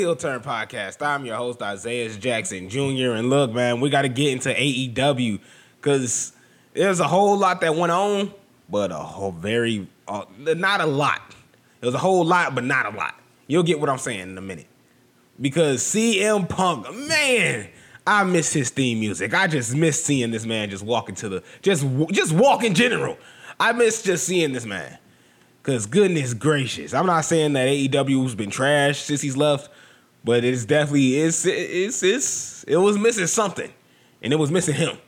Heel Turn Podcast. I'm your host, Isaiah Jackson Jr. And look, man, we got to get into AEW because there's a whole lot that went on, but a whole very, uh, not a lot. Was a whole lot, but not a lot. You'll get what I'm saying in a minute. Because CM Punk, man, I miss his theme music. I just miss seeing this man just walk into the, just, just walk in general. I miss just seeing this man. Cause goodness gracious, I'm not saying that AEW's been trashed since he's left, but it's definitely it's it's it's it was missing something, and it was missing him.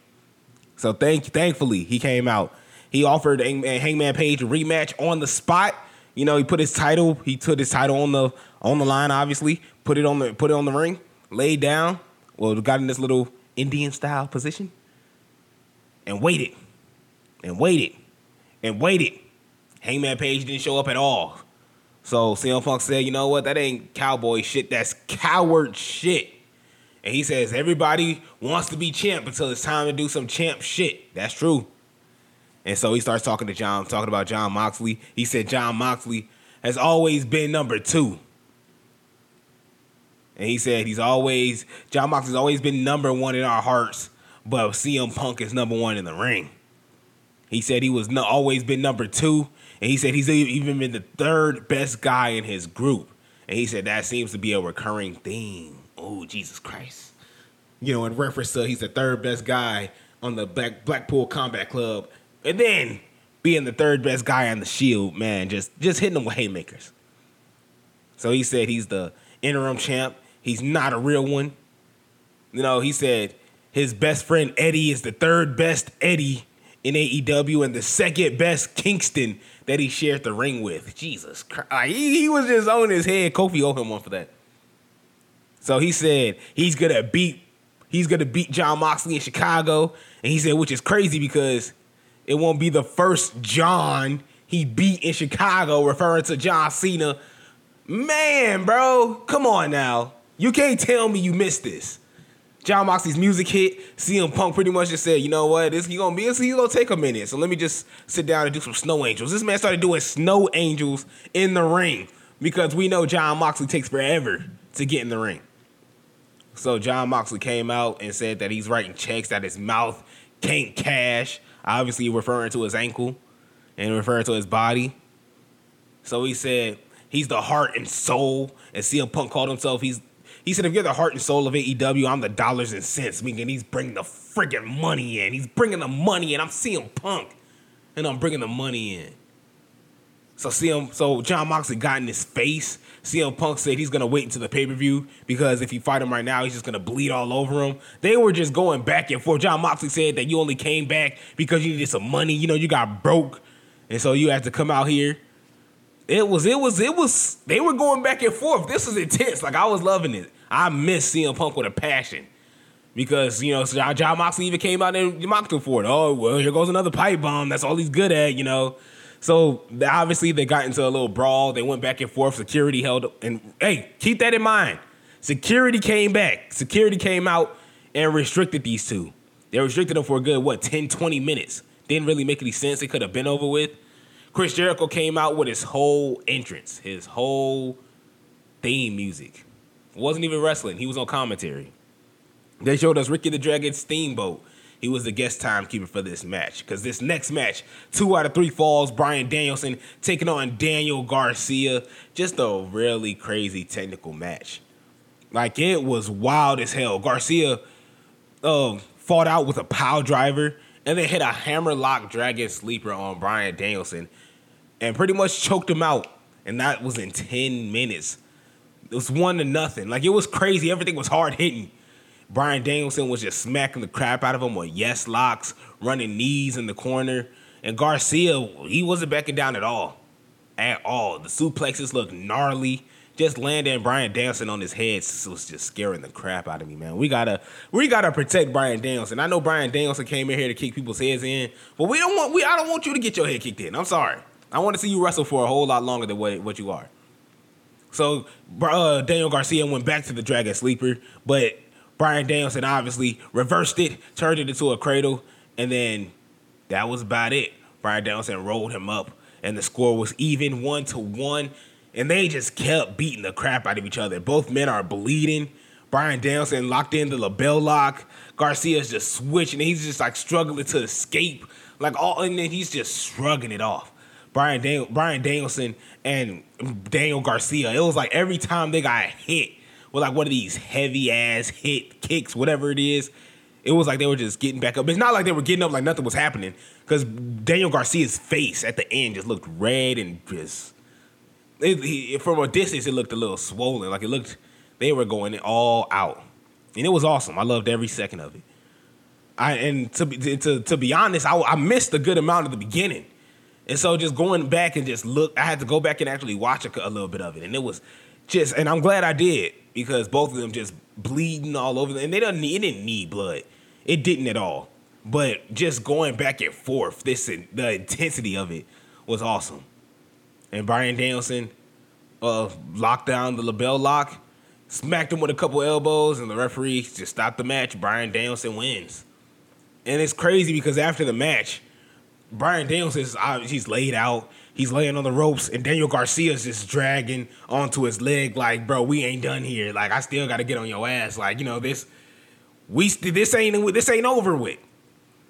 So thank thankfully he came out. He offered Hangman Hangman Page a rematch on the spot. You know, he put his title, he put his title on the on the line. Obviously, put it on the put it on the ring, laid down. Well, got in this little Indian style position, and waited, and waited, and waited. Hangman Page didn't show up at all. So CM Punk said, you know what? That ain't cowboy shit. That's coward shit. And he says, everybody wants to be champ until it's time to do some champ shit. That's true. And so he starts talking to Jon, talking about Jon Moxley. He said Jon Moxley has always been number two. And he said he's always, Jon Moxley's always been number one in our hearts, but CM Punk is number one in the ring. He said he was no, always been number two, and he said he's even been the third best guy in his group. And he said that seems to be a recurring theme. Oh, Jesus Christ. You know, in reference to he's the third best guy on the Black Blackpool Combat Club. And then being the third best guy on the Shield, man, just just hitting them with haymakers. So he said he's the interim champ. He's not a real one. You know, he said his best friend Eddie is the third best Eddie in AEW and the second best Kingston that he shared the ring with. Jesus Christ. He, he was just on his head. Kofi owed him one for that. So he said he's gonna beat he's gonna beat Jon Moxley in Chicago. And he said, which is crazy because it won't be the first John he beat in Chicago, referring to John Cena. Man, bro, come on now. You can't tell me you missed this. Jon Moxley's music hit. CM Punk pretty much just said, you know what, this he gonna be, he gonna take a minute. So let me just sit down and do some snow angels. This man started doing snow angels in the ring because we know Jon Moxley takes forever to get in the ring. So Jon Moxley came out and said that he's writing checks that his mouth can't cash. Obviously referring to his ankle and referring to his body. So he said he's the heart and soul. And CM Punk called himself he's he said, if you're the heart and soul of AEW, I'm the dollars and cents. Meaning he's bringing the friggin' money in. He's bringing the money in. I'm CM Punk, and I'm bringing the money in. So CM, so Jon Moxley got in his face. CM Punk said he's gonna wait until the pay per view because if he fight him right now, he's just gonna bleed all over him. They were just going back and forth. Jon Moxley said that you only came back because you needed some money. You know, you got broke, and so you had to come out here. It was, it was, it was. They were going back and forth. This was intense. Like I was loving it. I miss CM Punk with a passion because you know Jon, Jon Moxley even came out and mocked him for it. Oh well, here goes another pipe bomb. That's all he's good at, you know. So obviously they got into a little brawl. They went back and forth. Security held up, and hey, keep that in mind. Security came back. Security came out and restricted these two. They restricted them for a good what 10, 20 minutes. Didn't really make any sense. It could have been over with. Chris Jericho came out with his whole entrance, his whole theme music. Wasn't even wrestling. He was on commentary. They showed us Ricky the Dragon Steamboat. He was the guest timekeeper for this match. Because this next match, two out of three falls, Bryan Danielson taking on Daniel Garcia. Just a really crazy technical match. Like it was wild as hell. Garcia uh, fought out with a power driver and then hit a hammerlock dragon sleeper on Bryan Danielson and pretty much choked him out. And that was in 10 minutes. It was one to nothing. Like it was crazy. Everything was hard hitting. Bryan Danielson was just smacking the crap out of him with yes locks, running knees in the corner. And Garcia, he wasn't backing down at all. At all. The suplexes looked gnarly. Just landing Bryan Danielson on his head was just scaring the crap out of me, man. We gotta we gotta protect Bryan Danielson. I know Bryan Danielson came in here to kick people's heads in, but we don't want we I don't want you to get your head kicked in. I'm sorry. I want to see you wrestle for a whole lot longer than what, what you are. So uh, Daniel Garcia went back to the Dragon Sleeper, but Bryan Danielson obviously reversed it, turned it into a cradle, and then that was about it. Bryan Danielson rolled him up, and the score was even one to one. And they just kept beating the crap out of each other. Both men are bleeding. Bryan Danielson locked in the LeBell lock. Garcia's just switching. He's just like struggling to escape. Like all and then he's just shrugging it off. Bryan Daniel, Bryan Danielson and Daniel Garcia. It was like every time they got hit with like one of these heavy ass hit kicks, whatever it is, it was like they were just getting back up. It's not like they were getting up like nothing was happening because Daniel Garcia's face at the end just looked red and just he, from a distance it looked a little swollen. Like it looked they were going all out, and it was awesome. I loved every second of it. I and to be to to be honest, I, I missed a good amount at the beginning, and so just going back and just look, I had to go back and actually watch a, a little bit of it, and it was just, and I'm glad I did because both of them just bleeding all over, and they don't need, it didn't need blood, it didn't at all, but just going back and forth, this the intensity of it was awesome, and Bryan Danielson uh, locked down the LeBell lock smacked him with a couple elbows, and the referee just stopped the match. Bryan Danielson wins. And it's crazy because after the match, Bryan Danielson is he's laid out. He's laying on the ropes, and Daniel Garcia's just dragging onto his leg, like, bro, we ain't done here. Like, I still got to get on your ass. Like, you know, this we this ain't this ain't over with.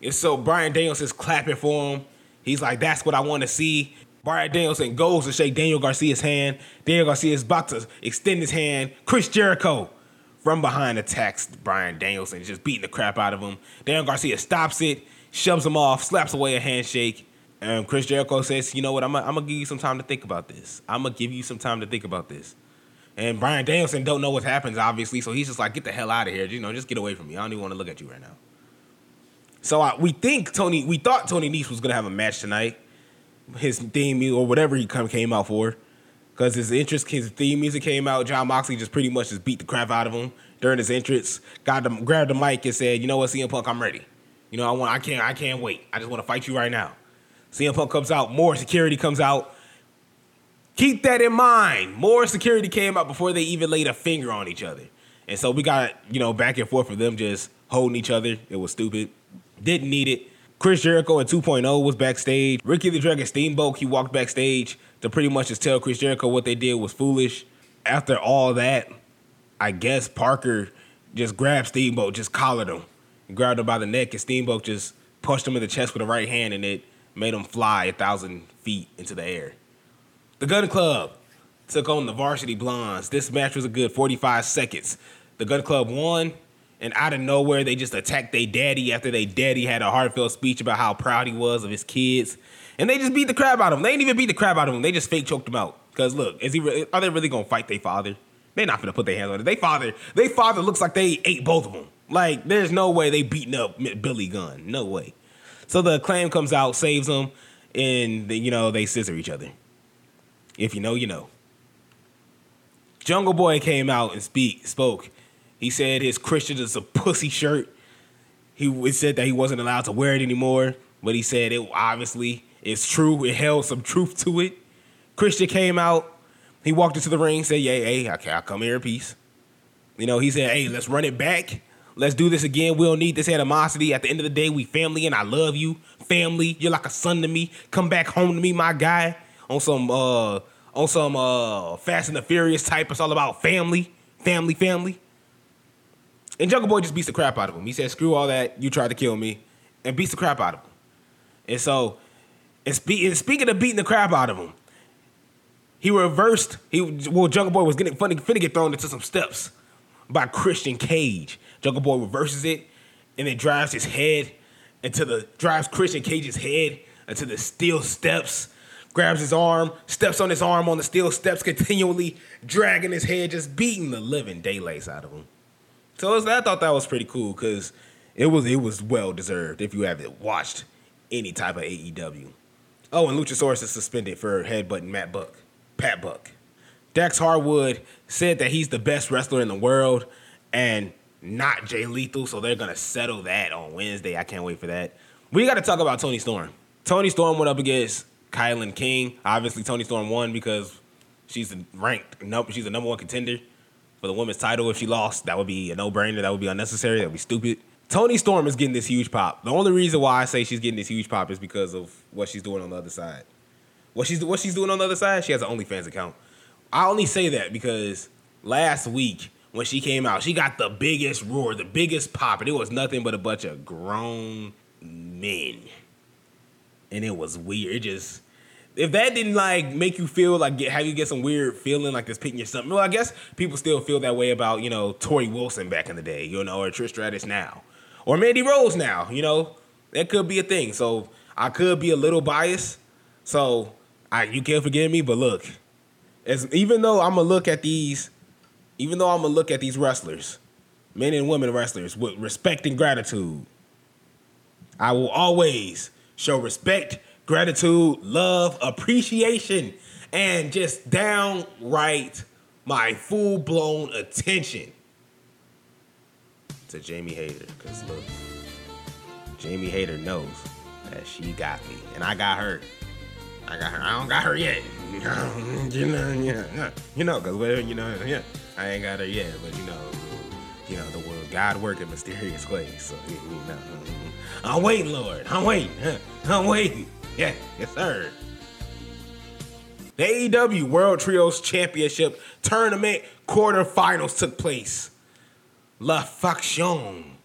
And so Bryan Danielson's clapping for him. He's like, that's what I want to see. Bryan Danielson goes to shake Daniel Garcia's hand. Daniel Garcia is about to extend his hand. Chris Jericho from behind attacks Bryan Danielson, just beating the crap out of him. Daniel Garcia stops it, shoves him off, slaps away a handshake. And Chris Jericho says, "You know what? I'm gonna give you some time to think about this. I'm gonna give you some time to think about this." And Bryan Danielson don't know what happens, obviously, so he's just like, "Get the hell out of here! You know, just get away from me. I don't even want to look at you right now." So uh, we think Tony, we thought Tony Nese was gonna have a match tonight his theme or whatever he come came out for. Because his interest, his theme music came out. Jon Moxley just pretty much just beat the crap out of him during his entrance. Got him, grabbed the mic and said, "You know what, CM Punk, I'm ready. You know, I want, I can't, I can't wait. I just want to fight you right now." CM Punk comes out. More security comes out. Keep that in mind. More security came out before they even laid a finger on each other. And so we got, you know, back and forth for them just holding each other. It was stupid. Didn't need it. Chris Jericho in 2.0 was backstage. Ricky the Dragon Steamboat, he walked backstage to pretty much just tell Chris Jericho what they did was foolish. After all that, I guess Parker just grabbed Steamboat, just collared him, grabbed him by the neck, and Steamboat just punched him in the chest with the right hand, and it made him fly a thousand feet into the air. The Gunn Club took on the Varsity Blondes. This match was a good 45 seconds. The Gunn Club won and out of nowhere they just attacked their daddy after their daddy had a heartfelt speech about how proud he was of his kids, and they just beat the crap out of him. They didn't even beat the crap out of him. They just fake choked him out. Cause look, is he? Really, are they really gonna fight their father? They're not gonna put their hands on it. They father, they father looks like they ate both of them. Like there's no way they beating up Billy Gunn. No way. So the acclaim comes out, saves them, and you know they scissor each other. If you know, you know. Jungle Boy came out and speak spoke he said his Christian is a pussy shirt. He said that he wasn't allowed to wear it anymore, but he said it obviously is true. It held some truth to it. Christian came out. He walked into the ring, said, "Yeah, hey, I'll come here in peace." You know, he said, "Hey, let's run it back. Let's do this again. We don't need this animosity. At the end of the day, we family, and I love you, family. You're like a son to me. Come back home to me, my guy. On some, uh, on some, uh, Fast and the Furious type. It's all about family, family, family." And Jungle Boy just beats the crap out of him. He said, "Screw all that. You tried to kill me," and beats the crap out of him. And so, and, spe- and speaking of beating the crap out of him, he reversed. He well, Jungle Boy was getting funny, finna get thrown into some steps by Christian Cage. Jungle Boy reverses it, and then drives his head into the drives Christian Cage's head into the steel steps. Grabs his arm, steps on his arm on the steel steps, continually dragging his head, just beating the living daylights out of him. So I thought that was pretty cool because it was it was well deserved if you haven't watched any type of AEW. Oh, and Luchasaurus is suspended for headbutting Matt Buck, Pat Buck. Dax Harwood said that he's the best wrestler in the world and not Jay Lethal, so they're gonna settle that on Wednesday. I can't wait for that. We got to talk about Toni Storm. Toni Storm went up against Kilynn King. Obviously, Toni Storm won because she's ranked. She's a number one contender for the women's title. If she lost, that would be a no brainer. That would be unnecessary. That would be stupid. Toni Storm is getting this huge pop. The only reason why I say she's getting this huge pop is because of what she's doing on the other side. What she's what she's doing on the other side, she has an OnlyFans account. I only say that because last week when she came out, she got the biggest roar, the biggest pop, and it was nothing but a bunch of grown men. And it was weird. It just if that didn't like make you feel like get have you get some weird feeling like this picking your something. Well, I guess people still feel that way about, you know, Torrie Wilson back in the day, you know, or Trish Stratus now or Mandy Rose now. You know, that could be a thing. So I could be a little biased. So I, you can't forgive me, but look, as even though I'm gonna look at these, even though I'm gonna look at these wrestlers, men and women wrestlers, with respect and gratitude, I will always show respect, gratitude, love, appreciation, and just downright my full blown attention to Jamie Hayter. Because look, Jamie Hayter knows that she got me, and I got her. I got her. I don't got her yet. you know, yeah, you know, cause well, you know, yeah, I ain't got her yet, but you know, you know, the world, God work in mysterious ways. So you know, I'm waiting, Lord. I'm waiting. I'm waiting. Yeah, yes, sir. The AEW World Trios Championship Tournament quarterfinals took place. La Faction.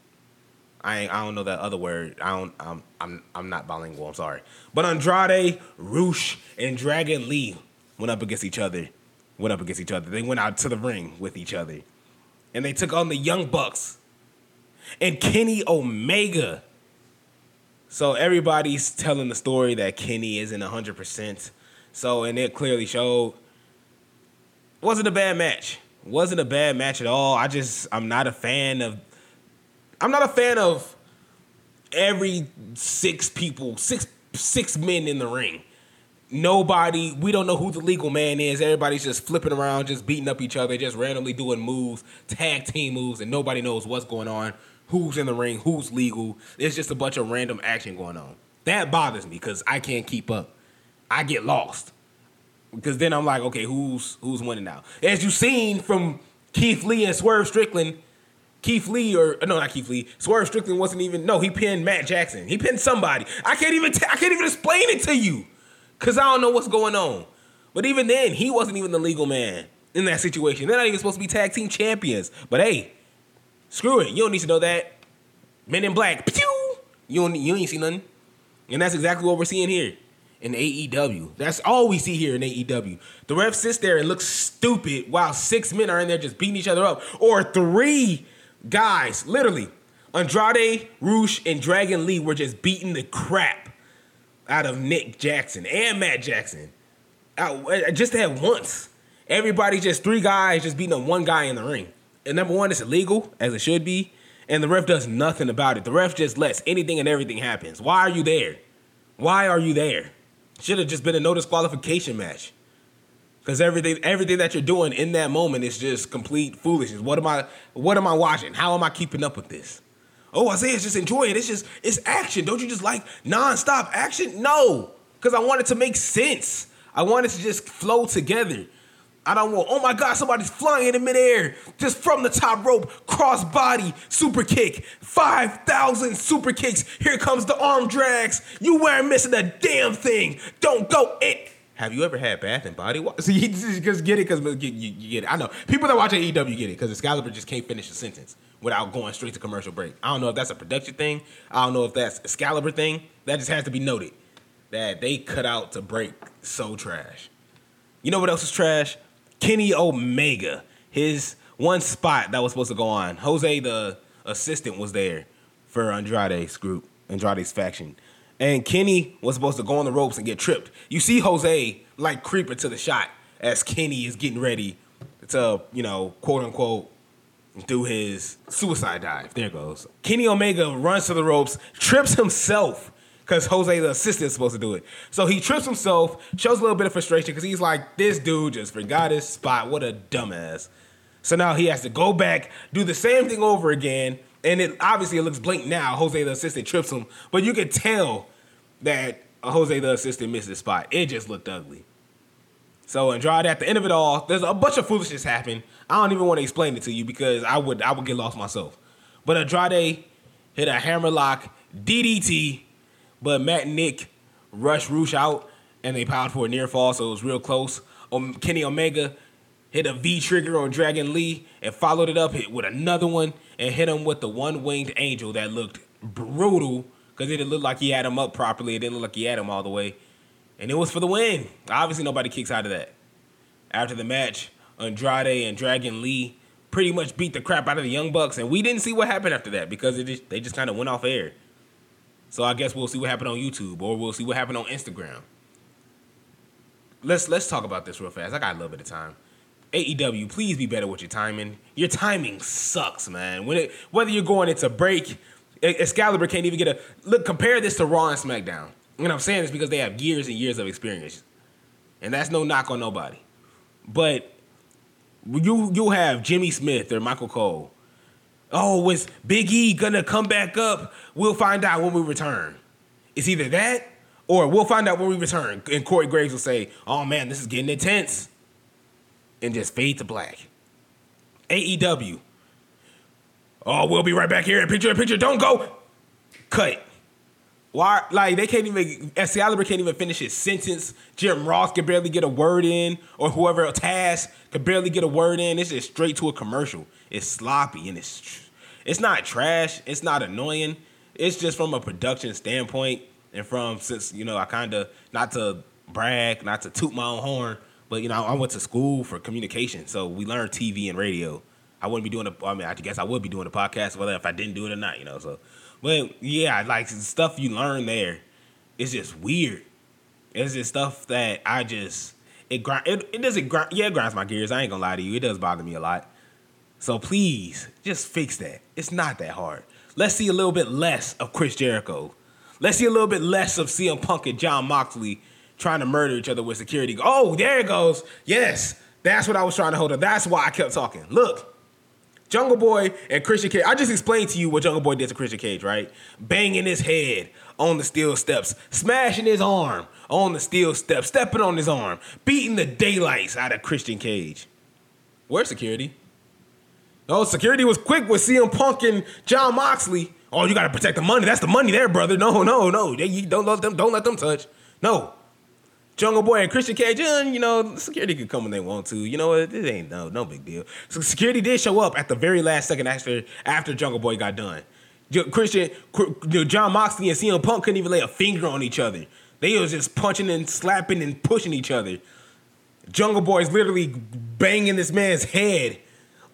I I don't know that other word. I don't. I'm I'm I'm not bilingual. I'm sorry. But Andrade, Rush, and Dragon Lee went up against each other. Went up against each other. They went out to the ring with each other, and they took on the Young Bucks and Kenny Omega. So everybody's telling the story that Kenny isn't hundred percent. So and it clearly showed. Wasn't a bad match wasn't a bad match at all. I just I'm not a fan of I'm not a fan of every six people, six six men in the ring. Nobody, we don't know who the legal man is. Everybody's just flipping around, just beating up each other, just randomly doing moves, tag team moves, and nobody knows what's going on, who's in the ring, who's legal. It's just a bunch of random action going on. That bothers me because I can't keep up. I get lost because then I'm like, okay, who's who's winning now? As you've seen from Keith Lee and Swerve Strickland, Keith Lee or no, not Keith Lee. Swerve Strickland wasn't even no. He pinned Matt Jackson. He pinned somebody. I can't even I can't even explain it to you because I don't know what's going on. But even then, he wasn't even the legal man in that situation. They're not even supposed to be tag team champions. But hey, screw it. You don't need to know that. Men in Black. Pew! You don't. You ain't see nothing. And that's exactly what we're seeing here in AEW. That's all we see here in AEW. The ref sits there and looks stupid while six men are in there just beating each other up. Or three guys, literally, Andrade, Rush, and Dragon Lee were just beating the crap out of Nick Jackson and Matt Jackson. Uh, just at once. Everybody just three guys just beating up one guy in the ring. Number one, it's illegal, as it should be. And the ref does nothing about it. The ref just lets anything and everything happens. Why are you there? Why are you there? Should have just been a no disqualification match. Because everything everything that you're doing in that moment is just complete foolishness. What am I what am I watching? How am I keeping up with this? Oh, Isaiah's just enjoy it. It's just it's action. Don't you just like nonstop action? No. Because I want it to make sense. I want it to just flow together. I don't want, oh my God, somebody's flying in midair just from the top rope, cross body, super kick, 5,000 super kicks. Here comes the arm drags. You weren't missing a damn thing. Don't go it. Have you ever had Bath and Body Wash? See, just get it because you, you, get it. I know people that watch AEW get it because Excalibur just can't finish a sentence without going straight to commercial break. I don't know if that's a production thing. I don't know if that's Excalibur thing. That just has to be noted that they cut out to break so trash. You know what else is trash? Kenny Omega, his one spot that was supposed to go on. Jose, the assistant, was there for Andrade's group, Andrade's faction. And Kenny was supposed to go on the ropes and get tripped. You see Jose like creeping to the shot as Kenny is getting ready to, you know, quote unquote, do his suicide dive. There goes. Kenny Omega runs to the ropes, trips himself because Jose, the assistant, is supposed to do it. So he trips himself, shows a little bit of frustration because he's like, this dude just forgot his spot. What a dumbass. So now he has to go back, do the same thing over again. And it obviously it looks blank now. Jose, the assistant, trips him. But you can tell that Jose, the assistant, missed his spot. It just looked ugly. So Andrade, at the end of it all, there's a bunch of foolishness happen. I don't even want to explain it to you because I would I would get lost myself. But Andrade hit a hammerlock DDT, but Matt Nick rushed Rush out and they piled for a near fall, so it was real close. Um, Kenny Omega hit a V trigger on Dragon Lee and followed it up hit with another one and hit him with the one winged angel that looked brutal because it didn't look like he had him up properly. It didn't look like he had him all the way and it was for the win. Obviously, nobody kicks out of that. After the match, Andrade and Dragon Lee pretty much beat the crap out of the Young Bucks, and we didn't see what happened after that because just, they just kind of went off air. So I guess we'll see what happened on YouTube or we'll see what happened on Instagram. Let's let's talk about this real fast. I got a little bit of time. AEW, please be better with your timing. Your timing sucks, man. When it whether you're going into break, Excalibur can't even get a look. Compare this to Raw and SmackDown. And I'm saying this because they have years and years of experience. And that's no knock on nobody. But you you have Jimmy Smith or Michael Cole. Oh, is Big E gonna come back up? We'll find out when we return. It's either that or we'll find out when we return. And Corey Graves will say, Oh man, this is getting intense. And just fade to black. AEW. Oh, we'll be right back here. Picture in picture. Don't go. Cut. Why? Like they can't even. Excalibur can't even finish his sentence. Jim Ross can barely get a word in, or whoever Taz can barely get a word in. It's just straight to a commercial. It's sloppy and it's it's not trash. It's not annoying. It's just from a production standpoint and from since you know I kind of not to brag, not to toot my own horn, but you know I went to school for communication, so we learned TV and radio. I wouldn't be doing a. I mean, I guess I would be doing a podcast, whether if I didn't do it or not, you know. So but yeah, like stuff you learn there is just weird. It's just stuff that I just it grind it, it doesn't grind yeah, it grinds my gears. I ain't gonna lie to you. It does bother me a lot. So please, just fix that. It's not that hard. Let's see a little bit less of Chris Jericho. Let's see a little bit less of CM Punk and Jon Moxley trying to murder each other with security. Oh, there it goes. Yes, that's what I was trying to hold up. That's why I kept talking. Look, Jungle Boy and Christian Cage. I just explained to you what Jungle Boy did to Christian Cage, right? Banging his head on the steel steps, smashing his arm on the steel steps, stepping on his arm, beating the daylights out of Christian Cage. Where's security? Oh, security was quick with CM Punk and Jon Moxley. Oh, you gotta protect the money. That's the money there, brother. No, no, no. Don't let them. Don't let them touch. No, Jungle Boy and Christian Cage, you know, security could come when they want to. You know, it, it ain't no no big deal. So security did show up at the very last second after after Jungle Boy got done. Christian, Jon Moxley and CM Punk couldn't even lay a finger on each other. They was just punching and slapping and pushing each other. Jungle Boy is literally banging this man's head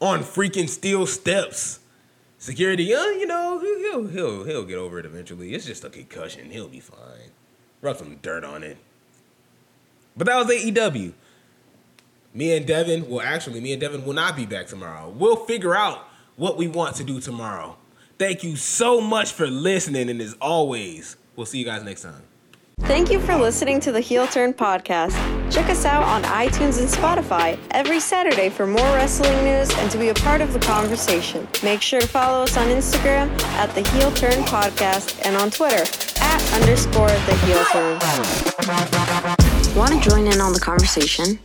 on freaking steel steps. Security, uh, you know, he'll he'll he'll get over it eventually. It's just a concussion. He'll be fine. Rub some dirt on it. But that was AEW. Me and Devin, well, actually, me and Devin will not be back tomorrow. We'll figure out what we want to do tomorrow. Thank you so much for listening, and as always, we'll see you guys next time. Thank you for listening to the Heel Turn podcast. Check us out on iTunes and Spotify every Saturday for more wrestling news and to be a part of the conversation. Make sure to follow us on Instagram at the Heel Turn podcast and on Twitter at underscore the Heel Turn. Want to join in on the conversation?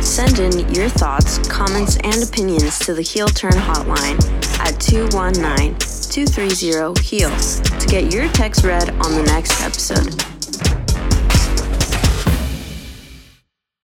Send in your thoughts, comments, and opinions to the Heel Turn hotline at 219 230 HEEL to get your text read on the next episode.